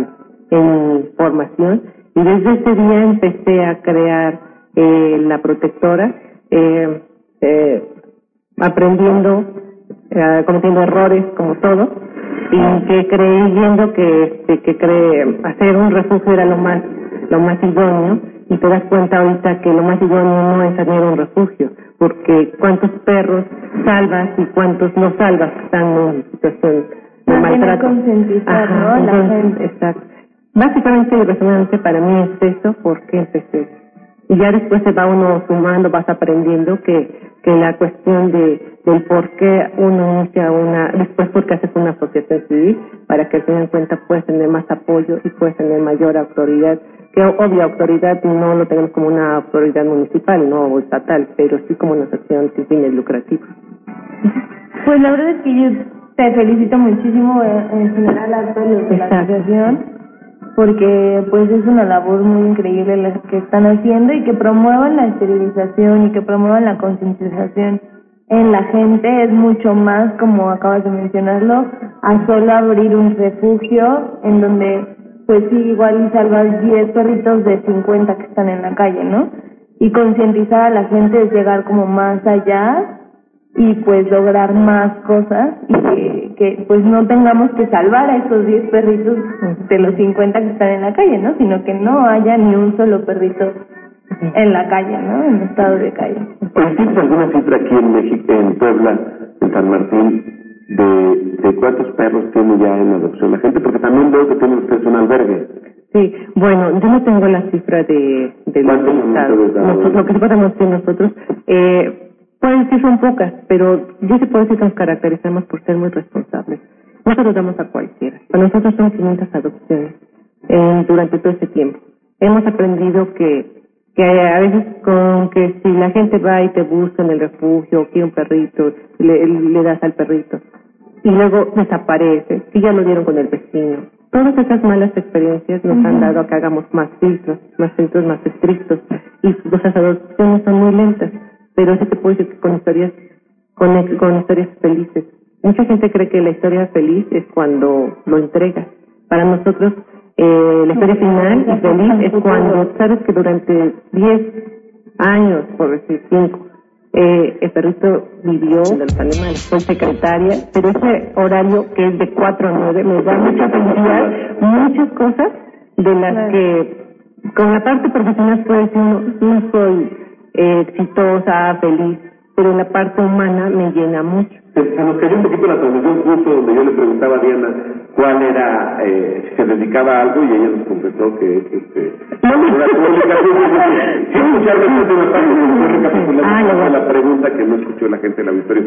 en mi formación y desde ese día empecé a crear eh, la protectora, eh, eh, aprendiendo, eh, cometiendo errores como todo y que creyendo que este, que cree hacer un refugio era lo más lo más idóneo y te das cuenta ahorita que lo más idóneo no es tener un refugio porque cuántos perros salvas y cuántos no salvas que están en situación de maltrato Ajá, ¿no? entonces, gente. exacto básicamente y resumidamente para mí es eso porque empecé y ya después se va uno sumando, vas aprendiendo que, que la cuestión de, del por qué uno inicia una, después porque haces una asociación civil, para que al final de cuentas puedas tener más apoyo y puedas tener mayor autoridad, que obvio autoridad no lo tenemos como una autoridad municipal, no o estatal, pero sí como una asociación sin fines lucrativos. Pues la verdad es que yo te felicito muchísimo en general a todos los de la asociación porque pues es una labor muy increíble la que están haciendo y que promuevan la esterilización y que promuevan la concientización en la gente es mucho más como acabas de mencionarlo a solo abrir un refugio en donde pues sí igual salvar 10 perritos de 50 que están en la calle, ¿no? Y concientizar a la gente es llegar como más allá y pues lograr más cosas y que, que pues no tengamos que salvar a esos 10 perritos de los 50 que están en la calle, ¿no? Sino que no haya ni un solo perrito en la calle, ¿no? En estado de calle. ¿Tienes alguna cifra aquí en México, en Puebla, en San Martín, de, de cuántos perros tiene ya en adopción la gente, porque también veo que tiene usted un albergue. Sí, bueno, yo no tengo la cifra de, de los ¿Cuántos estados. Nosotros, lo que sí podemos decir nosotros, eh, pueden decir son pocas, pero yo sí puedo decir que nos caracterizamos por ser muy responsables. Nosotros damos a cualquiera. Para nosotros son 500 adopciones eh, durante todo ese tiempo. Hemos aprendido que que a veces con que si la gente va y te busca en el refugio, quiere un perrito, le, le das al perrito y luego desaparece, que ya lo dieron con el vecino. Todas esas malas experiencias nos han dado a que hagamos más filtros, más filtros más estrictos y nuestras adopciones son muy lentas, pero sí te puedo decir que con historias, con, con historias felices. Mucha gente cree que la historia feliz es cuando lo entregas. Para nosotros eh, la historia final y feliz es cuando sabes que durante 10 años, por decir 5, eh, el perrito vivió de los animales, soy secretaria, pero ese horario que es de 4 a 9 me da mucha felicidad, muchas cosas de las que con la parte profesional puede decir uno, no soy eh, exitosa, feliz, pero la parte humana me llena mucho. Se nos cayó un poquito la transmisión justo donde yo le preguntaba a Diana cuál era, eh, si se dedicaba a algo y ella nos contestó que es este, una comunicación. Sí, recapitulando Ah, la pregunta que no escuchó la gente del auditorio.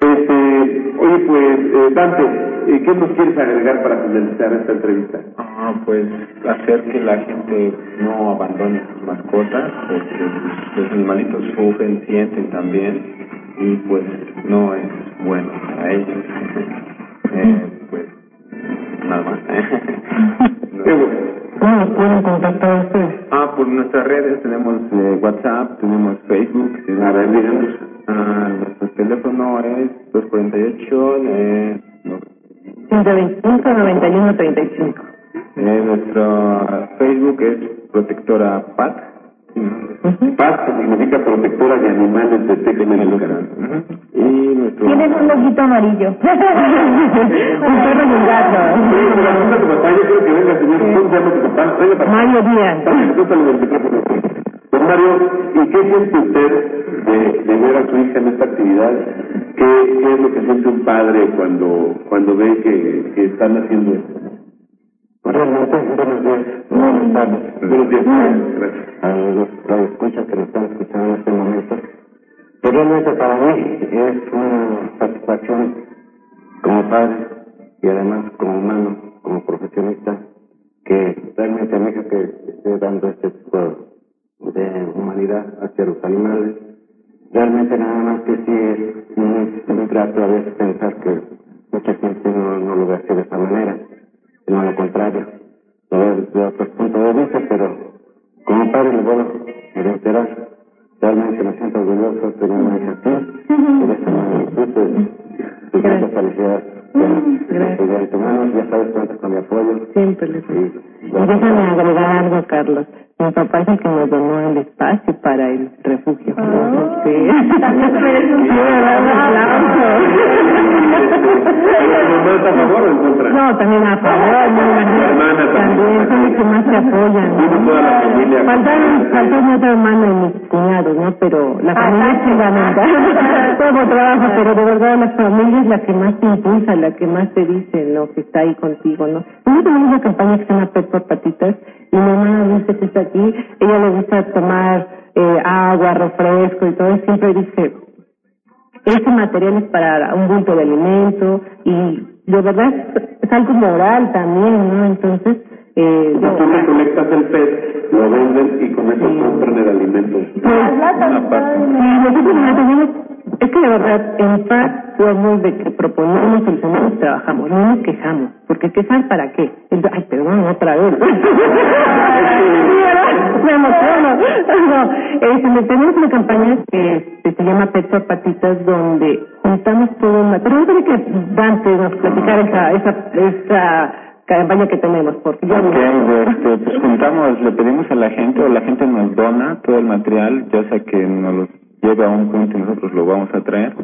Este, oye, pues, eh, Dante, eh, ¿qué nos quieres agregar para finalizar esta entrevista? Ah, pues hacer que la gente no abandone sus mascotas, porque los animalitos sufren, sienten también, y pues no es bueno para ellos. eh, nada más. ¿Cómo nos pueden contactar ustedes? Ah, por nuestras redes tenemos eh, WhatsApp, tenemos Facebook. A ver, díganos. Ah, nuestro teléfono es 248. Eh, no, 125 91 35. eh, nuestro Facebook es Protectora PAT. Paz, que significa protectora de animales de Texmelucan. Ujú. Y nuestro. Tienes un loguito amarillo. Un perro y. Mario Díaz. Don Mario, ¿y qué siente usted de, de ver a su hija en esta actividad? ¿Qué, qué es lo que siente un padre cuando, cuando ve que, que están haciendo esto? Realmente, buenos días. Buenos días. Gracias. A los radioescuchas que nos están escuchando en este momento. Pues realmente para mí es una satisfacción como padre y además como humano, como profesionista, que realmente hija que esté dando este tipo de humanidad hacia los animales. Realmente nada más que sí es muy, muy grato a veces pensar que mucha gente no, no lo ve así de esa manera sino lo contrario, lo desde otros puntos de vista, pero como padre le puedo reiterar, realmente me siento orgulloso de tener una hija así, de esa magnitud, y mucha felicidad. Bueno, Gracias. de antemano, ya sabes, cuentas con mi apoyo. Siempre les digo. Y, déjame agregar algo, Carlos. Mi papá es el que nos donó el espacio para el refugio. Ah. Sí. También te mereces un Sí, un ¿Pero tu mamá está a favor o en contra? No, también a favor, no, Tu hermana también. también son los que más te apoyan. Vino toda la familia. Faltó mi otra hermana y mis cuñados, ¿no? Pero la familia es fundamental. Todo trabajo, pero de verdad la familia es la que más te impulsa, la que más te dice, ¿no? Que está ahí contigo, ¿no? Nosotros tenemos una campaña que se llama Pet Patitas y mi mamá dice que está aquí, ella le gusta tomar eh, agua, refresco y todo, y siempre dice, ese material es para un bulto de alimento y de verdad es, es algo moral también, ¿no? Entonces, eh, O sea, tú recolectas el pez, lo venden y con eso compran el alimento. Parte. ay, Sí, nosotros no tenemos, es que de verdad, en paz somos de que proponemos, solucionamos, trabajamos, no nos quejamos, porque quejar para qué? Ay, perdón, otra vez. Me emociono. No, este, tenemos una campaña que, que se llama Pet por Patitas, donde juntamos todo un Pero yo que Dante nos platicara esa, esa, esa campaña que tenemos, porque yo Ok, este, pues juntamos, le pedimos a la gente o la gente nos dona todo el material, ya sea que nos lo lleve a un punto y nosotros lo vamos a traer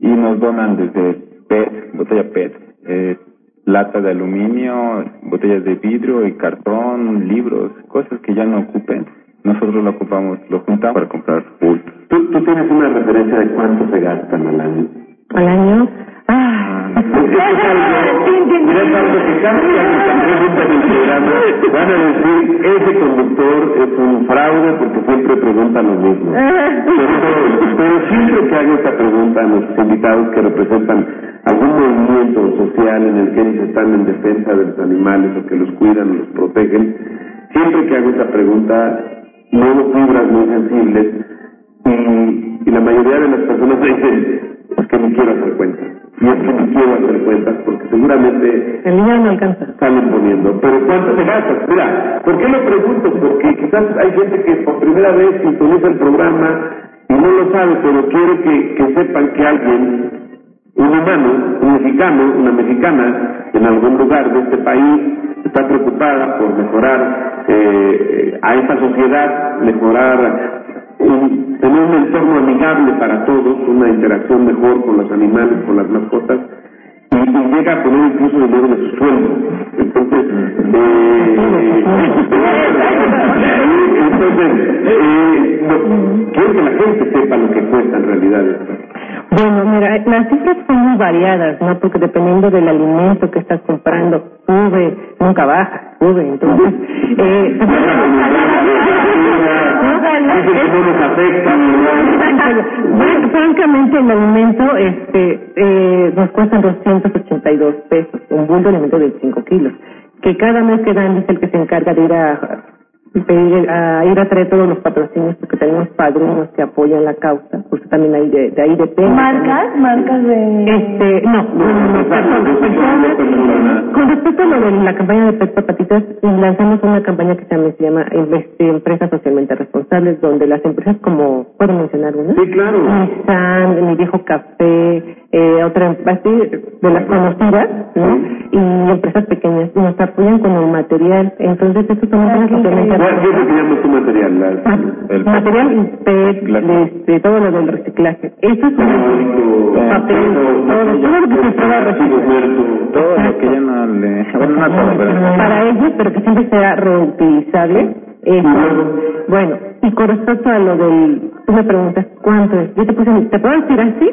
y nos donan desde PET, botella PET, eh, lata de aluminio, botellas de vidrio y cartón, libros, cosas que ya no ocupen, nosotros lo ocupamos, lo juntamos para comprar bultos. ¿Tú, tú tienes una referencia de cuánto se gastan al año. al año, ah, Van a decir, ese conductor es un fraude porque siempre pregunta lo mismo. Pero, siempre que hago esta pregunta a nuestros invitados que representan algún movimiento social en el que ellos están en defensa de los animales o que los cuidan o los protegen, siempre que hago esta pregunta, muevo fibras muy sensibles y, y la mayoría de las personas dicen, que no quiero hacer cuentas. Y es que no quiero hacer cuentas porque seguramente El niño no alcanza. salen poniendo. Pero ¿cuánto te gastas? Mira, ¿por qué lo pregunto? Porque quizás hay gente que por primera vez sintoniza el programa y no lo sabe, pero quiero que, que sepan que alguien, un humano, un mexicano, una mexicana, en algún lugar de este país, está preocupada por mejorar eh, a esta sociedad, mejorar tener un entorno amigable para todos, una interacción mejor con los animales, con las mascotas, y, llega a poner incluso dinero de su sueldo. Entonces, eh, entonces eh, no, quiero que la gente sepa lo que cuesta en realidad esto. Bueno, mira, las cifras son muy variadas, ¿no? Porque dependiendo del alimento que estás comprando, sube, nunca baja, sube. Entonces, eh, Francamente, el alimento este, eh, nos cuesta 282 pesos, un bulto de alimento de 5 kilos, que cada mes que dan dice el que se encarga de ir a, pedir, a ir a traer todos los patrocinios, porque tenemos padrinos que apoyan la causa, pues también ahí de, de ahí depende. ¿Marcas? ¿Marcas de...? Este, no. Con respecto a lo de la campaña de Pet Patitas, lanzamos una campaña que se llama, se llama este, Empresas Socialmente Responsables, donde las empresas como, ¿puedo mencionar una? Sí, claro. Nissan, Mi Viejo Café, eh, otra, así, de las conocidas, ¿no? Y empresas pequeñas nos apoyan con el material. Entonces, estos son empresas socialmente ¿Cuál qué es lo que tu material? La- El material y PET, este, todo lo del reciclaje. Eso es periódico, papel, todo, todo lo que se pueda reciclar. Todo lo que ya no le... Bueno, no todo, pero... Para ellos, pero que siempre sea reutilizable. Eso. Bueno, y con respecto a lo del, tú me preguntas cuánto es. Yo te puse, te puedo decir así,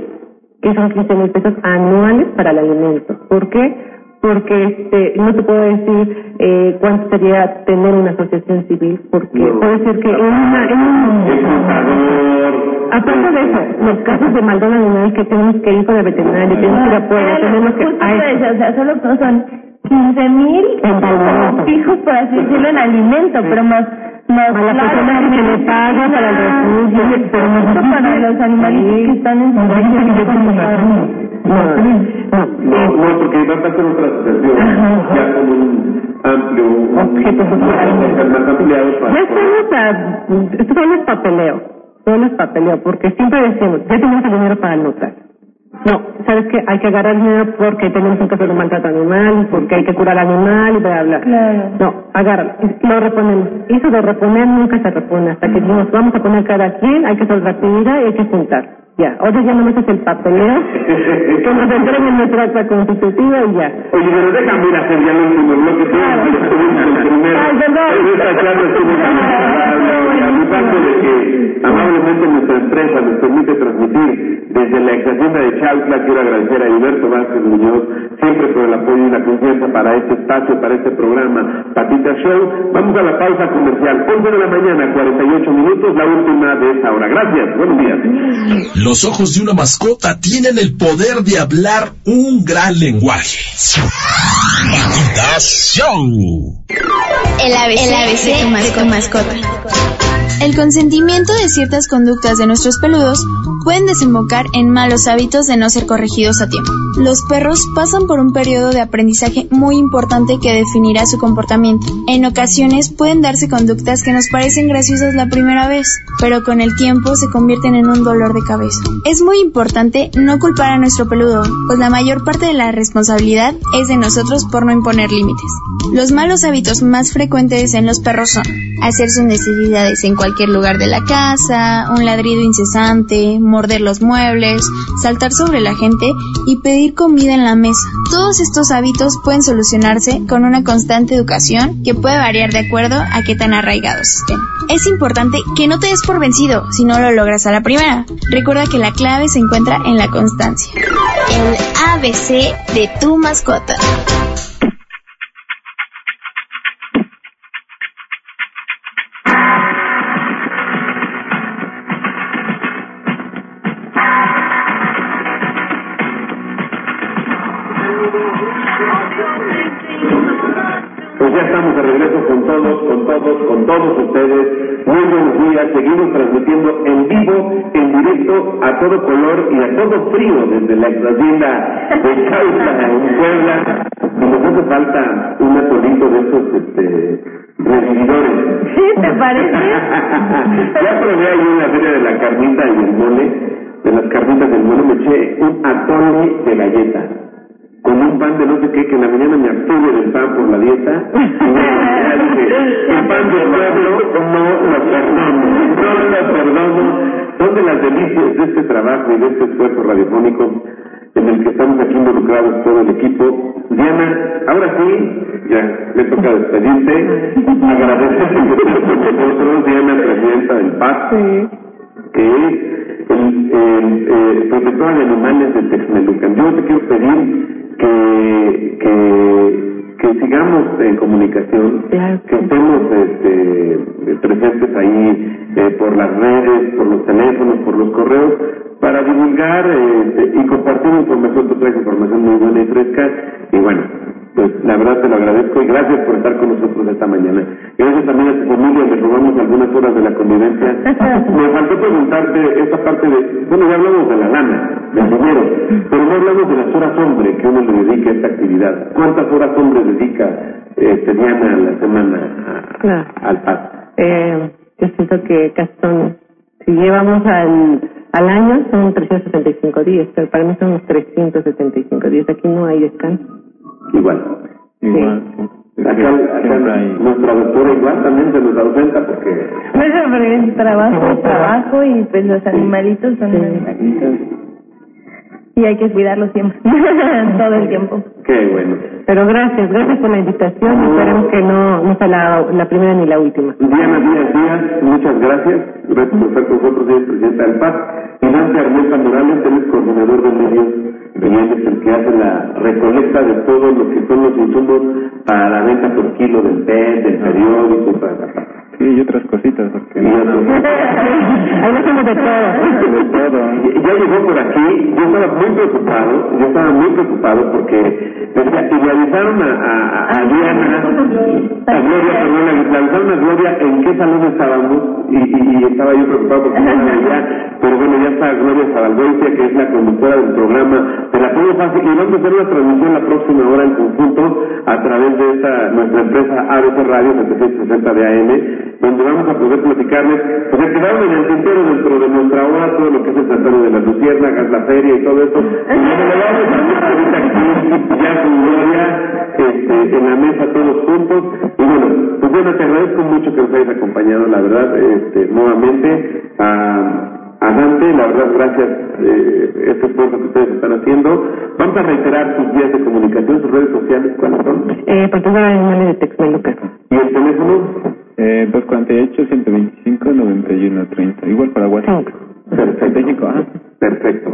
que son 15 mil pesos anuales para el alimento. ¿Por qué? Porque este, no te puedo decir eh, cuánto sería tener una asociación civil, porque No. puede ser que en una, en un, Aparte de eso, los casos de maltrato animal que tenemos que ir con el veterinario, tenemos que ir a Puebla, tenemos que... Eso, o sea, solo son 15 mil fijos, por así decirlo, en alimento, pero más... Más A la persona que le paga para el refugio, pero no- Justo para los animalitos que están en No, no, No, no, porque va a pasar otra asociación ya con un amplio Objeto social. más ampliado para Ya. Esto solo es papeleo. Solo es papeleo, porque siempre decimos, ya tenemos el dinero para el notario. No, ¿sabes qué? Hay que agarrar dinero porque tenemos un caso de maltrato animal, porque hay que curar al animal y bla, bla. Claro. No, agárralo. Lo reponemos. Eso de reponer nunca se repone. Hasta que dijimos, vamos a poner cada quien, hay que hacer rapidez y hay que juntar. Ya, ahora ya no es el papeleo, que nos entreguen nuestra acta constitutiva y ya. Oye, pero déjame ir a hacer ya el último bloque. que Claro. el primero. Ay, perdón. Esta charla estuvo avisando de que amablemente nuestra empresa nos permite transmitir desde la ex hacienda de Chautla. Quiero agradecer a Heriberto Vázquez Muñoz siempre por el apoyo y la confianza para este espacio, para este programa Patita Show. Vamos a la pausa comercial. 11 de la mañana, 48 minutos, la última de esta hora. Gracias. Buenos días. Los ojos de una mascota tienen el poder de hablar un gran lenguaje. El ABC, el ABC de tu mas- tu mascota. El consentimiento de ciertas conductas de nuestros peludos pueden desembocar en malos hábitos de no ser corregidos a tiempo. Los perros pasan por un periodo de aprendizaje muy importante que definirá su comportamiento. En ocasiones pueden darse conductas que nos parecen graciosas la primera vez, pero con el tiempo se convierten en un dolor de cabeza. Es muy importante no culpar a nuestro peludo, pues la mayor parte de la responsabilidad es de nosotros por no imponer límites. Los malos hábitos más frecuentes en los perros son hacer sus necesidades en cualquier lugar de la casa, un ladrido incesante, morder los muebles, saltar sobre la gente y pedir comida en la mesa. Todos estos hábitos pueden solucionarse con una constante educación que puede variar de acuerdo a qué tan arraigados estén. Es importante que no te des por vencido si no lo logras a la primera. Recuerda que la clave se encuentra en la constancia. El ABC de tu mascota. Con todos, ustedes. Muy buenos días. Seguimos transmitiendo en vivo, en directo, a todo color y a todo frío desde la exhacienda de Chautla, en Puebla. Y nos hace falta un atolito de estos este, revividores. ¿Sí? ¿Te parece? ya probé ahí en la feria de la carnita y el mole, de las carnitas del mole, me eché un atole de galleta con un pan de no sé qué, que en la mañana me abstuve del pan por la dieta. Y bueno, ya dije, el pan del pueblo no lo perdono, no lo perdono. Son de las delicias de este trabajo y de este esfuerzo radiofónico en el que estamos aquí involucrados todo el equipo. Diana, ahora sí, ya me toca despedirte. Agradecerte que estés con nosotros, Diana, presidenta del PAC, que es el, el, eh, protectora de animales de Texmelucan. Yo te quiero pedir que, que, que sigamos en comunicación, que estemos este, presentes ahí eh, por las redes, por los teléfonos, por los correos, para divulgar eh, y compartir información, tú traes información muy buena y fresca, y bueno, pues la verdad te lo agradezco y gracias por estar con nosotros esta mañana. Gracias también a tu familia, le robamos algunas horas de la convivencia. Me faltó preguntarte esta parte de, bueno, ya hablamos de la lana, del dinero, pero no hablamos de las horas hombre que uno le dedica a esta actividad. ¿Cuántas horas hombre dedica este, Diana a la semana a- al PAS? Eh, yo siento que casi son, si llevamos al, al año son 375 días, pero para mí son unos 375 días. Aquí no hay descanso. Igual. Igual, sí. Acá, acá nuestra doctora igual también se nos ausenta porque Bueno, pero es trabajo, es trabajo y pues los animalitos son animalitos. Y hay que cuidarlos siempre, todo el tiempo. qué bueno. Pero gracias, gracias por la invitación y esperemos que no, no sea la, la primera ni la última. Diana Díaz Díaz, muchas gracias. Gracias por estar con nosotros, es presidenta del PAC. Y Dante Armenta Morales, es coordinador de medios él es el que hace la recolecta de todo lo que son los insumos para la venta por kilo del PET, del periódico, para. Sí, y otras cositas, porque Y no, otro- Ahí lo hacemos de todo. de todo. Ya llegó por aquí, yo estaba muy preocupado, yo estaba muy preocupado porque decía, y le avisaron a, a, a Diana, a Gloria, perdón, avisaron a Gloria en qué salón estábamos y, y, y estaba yo preocupado porque no la veía, pero bueno, ya está Gloria Zabalgoitia, que es la conductora del programa de la Pueblo Fácil, y vamos a hacer la transmisión la próxima hora en conjunto a través de esta nuestra empresa ABC Radio 760 de AM, donde vamos a poder platicarles, porque quedaron en el tintero dentro de nuestra hora todo lo que es el Santuario de las Luciérnagas, la feria y todo eso. Y bueno, lo vamos a ahorita aquí, ya con Gloria, este, en la mesa todos juntos. Y bueno, pues bueno, te agradezco mucho que nos hayas acompañado, la verdad, este, nuevamente. A, a Dante, la verdad, gracias eh, este esfuerzo que ustedes están haciendo. Vamos a reiterar sus vías de comunicación, sus redes sociales, ¿cuáles son? Eh, protectora de animales de Texmelucan. ¿Y el teléfono? Eh, 248-125-9130. Igual para WhatsApp. Perfecto. México, ajá. Perfecto.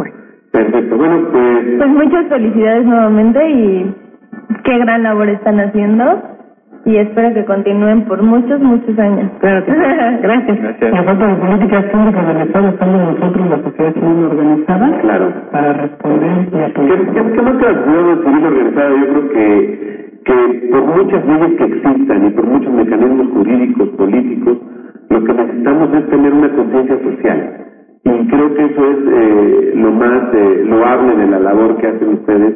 Perfecto. Bueno, pues Pues muchas felicidades nuevamente y qué gran labor están haciendo y espero que continúen por muchos, muchos años. Claro que sí. Gracias. Gracias. La falta de políticas públicas del Estado estamos nosotros, la sociedad civil organizada, claro. para responder y ¿Qué, apoyar. qué, qué más que la sociedad civil organizada? Yo creo que, que por muchas leyes que existan y por muchos mecanismos jurídicos, políticos, lo que necesitamos es tener una conciencia social. Y creo que eso es eh, lo más eh, loable de la labor que hacen ustedes,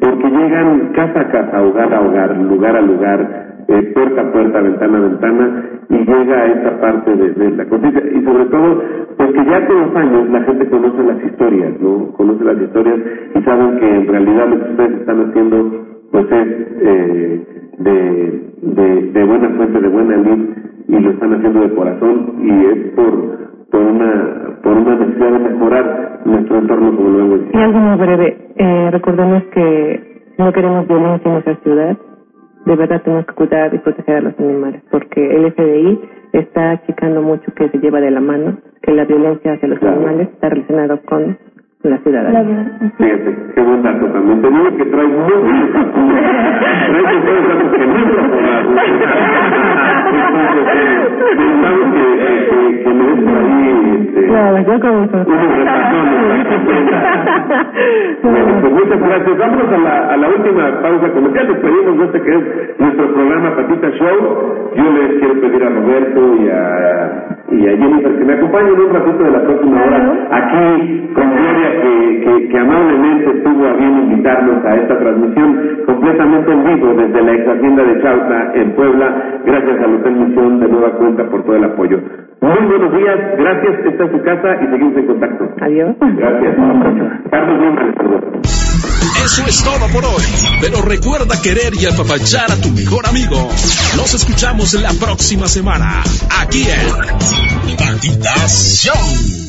porque llegan casa a casa, hogar a hogar, lugar a lugar, eh, puerta a puerta, ventana a ventana, y llega a esa parte de, la conciencia. Y sobre todo, pues que ya con los años la gente conoce las historias, ¿no? Conoce las historias y saben que en realidad lo que ustedes están haciendo, pues es eh, de, de, buena fuente, de buena luz, y lo están haciendo de corazón, y es por una por una necesidad de mejorar nuestro entorno como lo hemos Y algo muy breve, eh, recordemos que no queremos violencia en nuestra ciudad, de verdad tenemos que cuidar y proteger a los animales, porque el FBI está checando mucho que se lleva de la mano, que la violencia hacia los animales está relacionada con la ciudadanía. Fíjate, qué buen dato también. Te digo que traes muchos datos. traes muchos datos que no abogado. Entonces, eh, pensamos que, que, que me des por ahí este, Claro, yo como unos retazones. Bueno, pues muchas gracias. Vámonos a la, a la última pausa comercial. Nos pedimos de este que es nuestro programa Patita Show. Yo les quiero pedir a Roberto y a, y a Jennifer que me acompañen un ratito de la próxima hora aquí con Gloria que, que, que amablemente estuvo a bien invitarnos a esta transmisión completamente en vivo desde la ex hacienda de Chautla en Puebla. Gracias al Hotel Misión de nueva cuenta por todo el apoyo. Muy buenos días, gracias. Esta es su casa y seguimos en contacto. Adiós. Gracias. Carlos saluda. Eso es todo por hoy. Pero recuerda querer y apapachar a tu mejor amigo. Nos escuchamos la próxima semana. Aquí en Patitas Show.